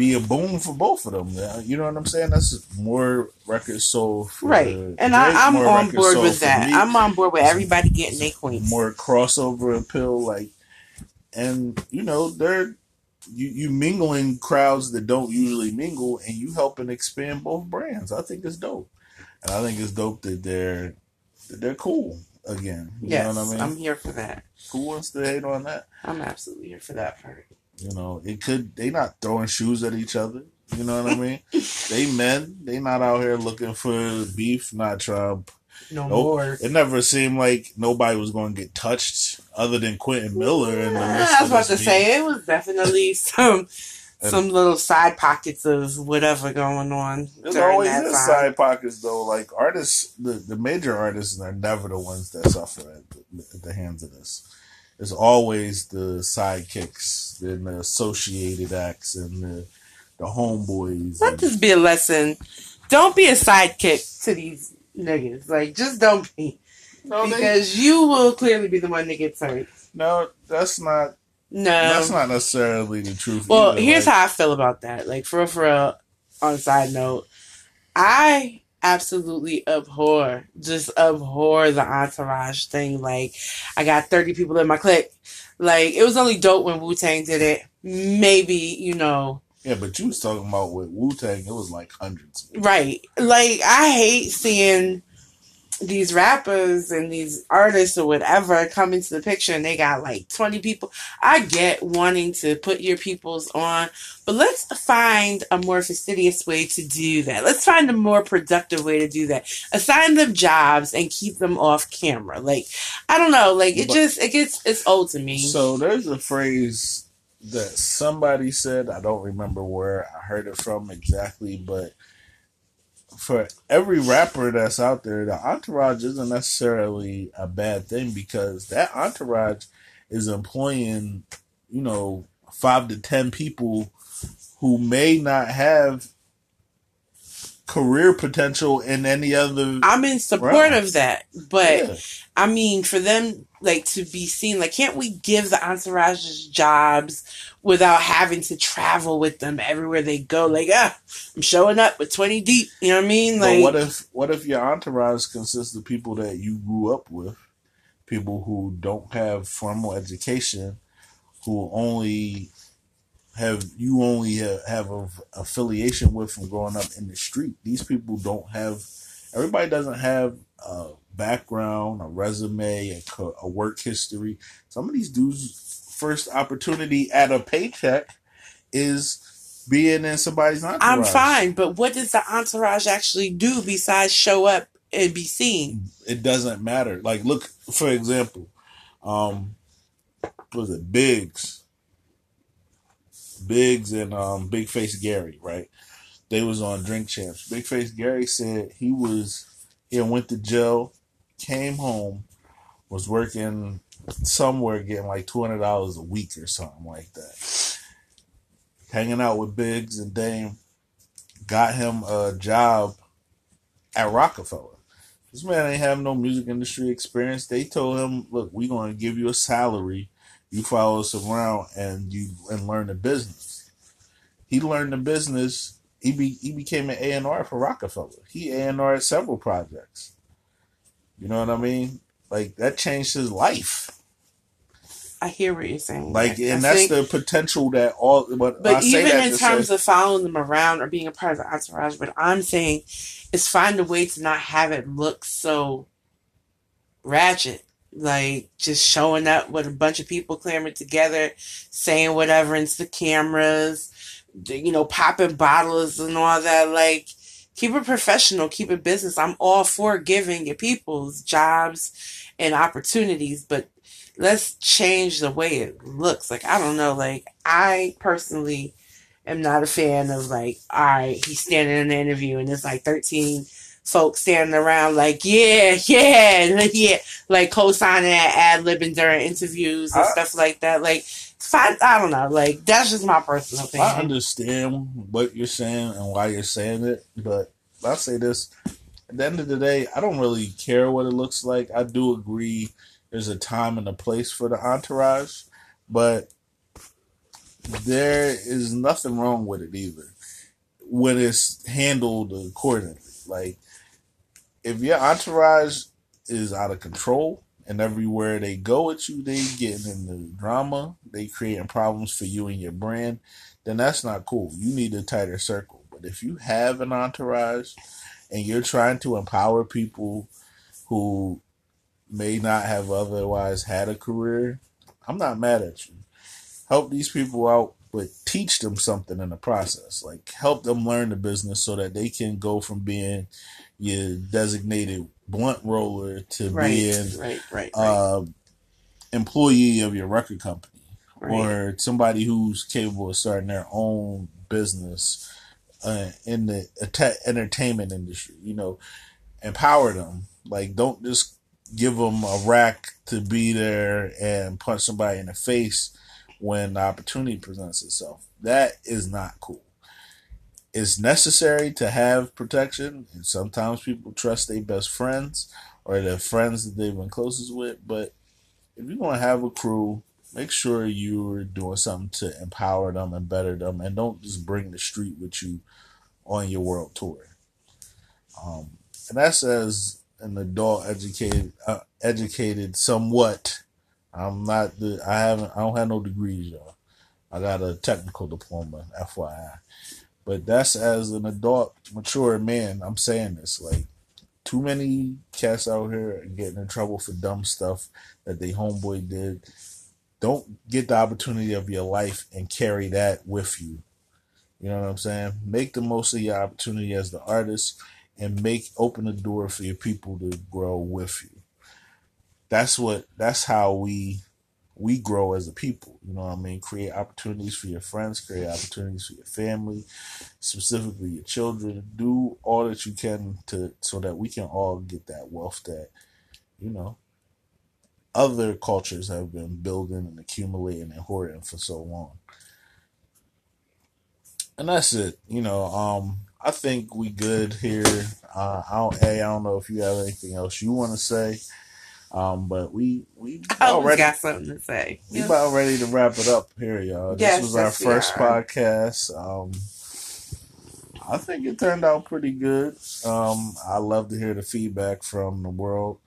be a boom for both of them. You know what I'm saying? That's more records sold for right? Drake, And I, I'm on board with that. I'm on board with everybody getting their coins. more crossover appeal, like, and you know they're you you mingling crowds that don't usually mingle, and you helping expand both brands. I think it's dope, and I think it's dope that they're that they're cool again. You yes, know what I mean? I'm here for that. Who wants to hate on that? I'm absolutely here for that part. You know, it could they not throwing shoes at each other. You know what I mean? they men. They not out here looking for beef. Not trying. No Nope. more. It never seemed like nobody was going to get touched other than Quentin Miller the I was about to beef. say it was definitely some some little side pockets of whatever going on. There's always that side pockets though. Like artists, the, the major artists are never the ones that suffer at the, at the hands of this. It's always the sidekicks and the associated acts and the the homeboys. Let this be a lesson. Don't be a sidekick to these niggas. Like, just don't be. no, they- Because you will clearly be the one that gets hurt. no, that's not No. that's not necessarily the truth. Well, either. here's Like, how I feel about that. Like for real, for real, on a side note, I absolutely abhor, just abhor the entourage thing. Like I got 30 people in my clique. Like it was only dope when Wu Tang did it. Maybe, you know, Yeah, but you was talking about with Wu Tang, it was like hundreds. right. Like I hate seeing these rappers and these artists or whatever come into the picture and they got like 20 people. I get wanting to put your peoples on, but let's find a more fastidious way to do that. Let's find a more productive way to do that. Assign them jobs and keep them off camera. Like, I don't know. Like, it But- just, it gets, it's old to me. So there's a phrase that somebody said. I don't remember where I heard it from exactly, but for every rapper that's out there, the entourage isn't necessarily a bad thing because that entourage is employing, you know, five to ten people who may not have career potential in any other. I'm in support Right. of that, but Yeah. I mean, for them like to be seen, like, can't we give the entourages jobs without having to travel with them everywhere they go? Like, ah, I'm showing up with twenty deep. You know what I mean? But Like, what if what if your entourage consists of people that you grew up with, people who don't have formal education, who only have you only have, have a affiliation with from growing up in the street. These people don't have. Everybody doesn't have a background, a resume, a, a work history. Some of these dudes' first opportunity at a paycheck is being in somebody's entourage. I'm fine, but what does the entourage actually do besides show up and be seen? it doesn't matter. Like, look for example, um, was it Biggs, Biggs and um, Big Face Gary, right? They was on Drink Champs. Big Face Gary said he was he went to jail, came home, was working somewhere getting like two hundred dollars a week or something like that. Hanging out with Biggs and Dame, got him a job at Roc-A-Fella. This man ain't have no music industry experience. They told him, "Look, we're gonna give you a salary. You follow us around and you and learn the business." He learned the business. He be, he became an A and R for Roc-A-Fella. He A and R several projects. You know what I mean? Like that changed his life. I hear what you're saying. Like, I and that's think- the potential that all. But, But I say even in terms say, of following them around or being a part of the entourage, what I'm saying is find a way to not have it look so ratchet. Like just showing up with a bunch of people clamoring together, saying whatever into the cameras, you know, popping bottles and all that. Like, keep it professional, keep it business. I'm all for giving your people's jobs and opportunities, but let's change the way it looks. Like, I don't know. Like, I personally am not a fan of like, all right, he's standing in an interview and it's like 13 folks standing around like, yeah, yeah, yeah, like co-signing and ad-libbing during interviews and I- stuff like that. Like, fine, I don't know. Like, that's just my personal I understand what you're saying and why you're saying it, but I'll say this: at the end of the day, I don't really care what it looks like. I do agree there's a time and a place for the entourage, but there is nothing wrong with it either when it's handled accordingly. Like if your entourage is out of control and everywhere they go with you, they getting in the drama, they creating problems for you and your brand, then that's not cool. You need a tighter circle. But if you have an entourage and you're trying to empower people who may not have otherwise had a career, I'm not mad at you. Help these people out, but teach them something in the process. Like help them learn the business so that they can go from being your designated blunt roller to right, being right, right, uh, employee of your record company or somebody who's capable of starting their own business uh, in the enta- entertainment industry. You know, empower them. Like, don't just give them a rack to be there and punch somebody in the face when the opportunity presents itself. That is not cool. It's necessary to have protection, and sometimes people trust their best friends or their friends that they've been closest with. But if you're to have a crew, make sure you're doing something to empower them and better them, and don't just bring the street with you on your world tour. Um, and that's as an adult educated, uh, educated somewhat. I'm not the. I haven't. I don't have no degrees, y'all. I got a technical diploma, FYI. But that's as an adult, mature man. I'm saying this like too many cats out here getting in trouble for dumb stuff that they homeboy did. Don't get the opportunity of your life and carry that with you. You know what I'm saying? Make the most of your opportunity as the artist and make open the door for your people to grow with you. That's what that's how we we grow as a people. You know what I mean? Create opportunities for your friends, create opportunities for your family, specifically your children. Do all that you can to so that we can all get that wealth that, you know, other cultures have been building and accumulating and hoarding for so long. And that's it. You know, um, I think we good here. Uh, I don't, hey, I don't know if you have anything else you want to say. Um, but we we I about always ready, got something to say. we about ready to wrap it up here, y'all. This Yes, was our yes, first podcast. Um, I think it turned out pretty good. Um, I love to hear the feedback from the world.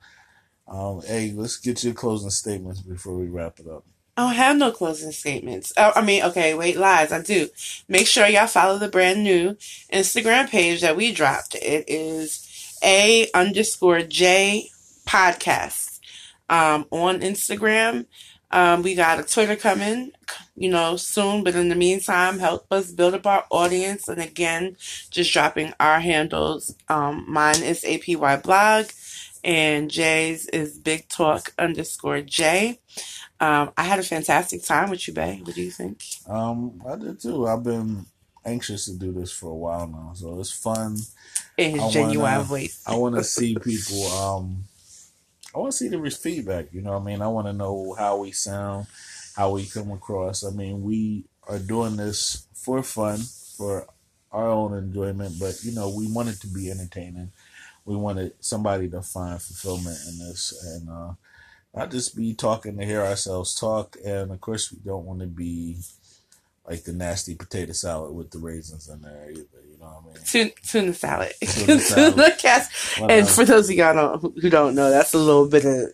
Um, hey, let's get your closing statements before we wrap it up. I don't have no closing statements. Oh, I mean, okay, wait, lies. I do. Make sure y'all follow the brand new Instagram page that we dropped. It is a underscore J podcast um, on Instagram. Um, we got a Twitter coming, you know, soon. But in the meantime, help us build up our audience. And again, just dropping our handles. Um, mine is APY blog, and Jay's is Big Talk underscore J. Um, I had a fantastic time with you, Bay. What do you think? Um, I did too. I've been anxious to do this for a while now, so it's fun. In his I genuine wanna- voice. I want to see people. Um, I want to see the feedback. You know, what I mean, I want to know how we sound, how we come across. I mean, we are doing this for fun, for our own enjoyment, but you know, we want it to be entertaining. We wanted somebody to find fulfillment in this, and uh, not just be talking to hear ourselves talk. And of course, we don't want to be like the nasty potato salad with the raisins in there either. You know what I mean? Tuna, tuna salad. Tuna salad. Tuna cast. What And else? for those of y'all who don't know, that's a little bit of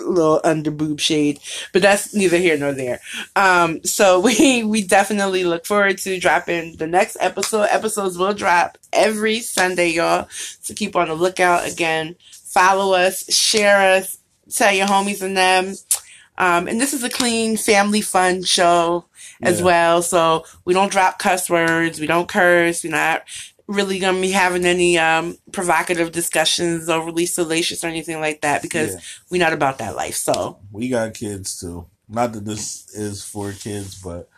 a little under boob shade, but that's neither here nor there. Um, so we we definitely look forward to dropping the next episode. Episodes will drop every Sunday, y'all. So keep on the lookout. Again, follow us, share us, tell your homies and them. Um, and this is a clean family fun show as Yeah. well. So we don't drop cuss words. We don't curse. We're not really gonna be having any um provocative discussions or overly salacious or anything like that because Yeah. we're not about that life. So we got kids too. Not that this is for kids, but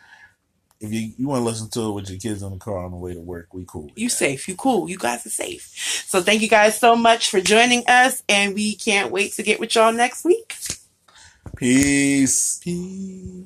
if you, you want to listen to it with your kids in the car on the way to work, we cool. you that. safe, you cool, you guys are safe. So thank you guys so much for joining us and we can't wait to get with y'all next week. Peace. Peace.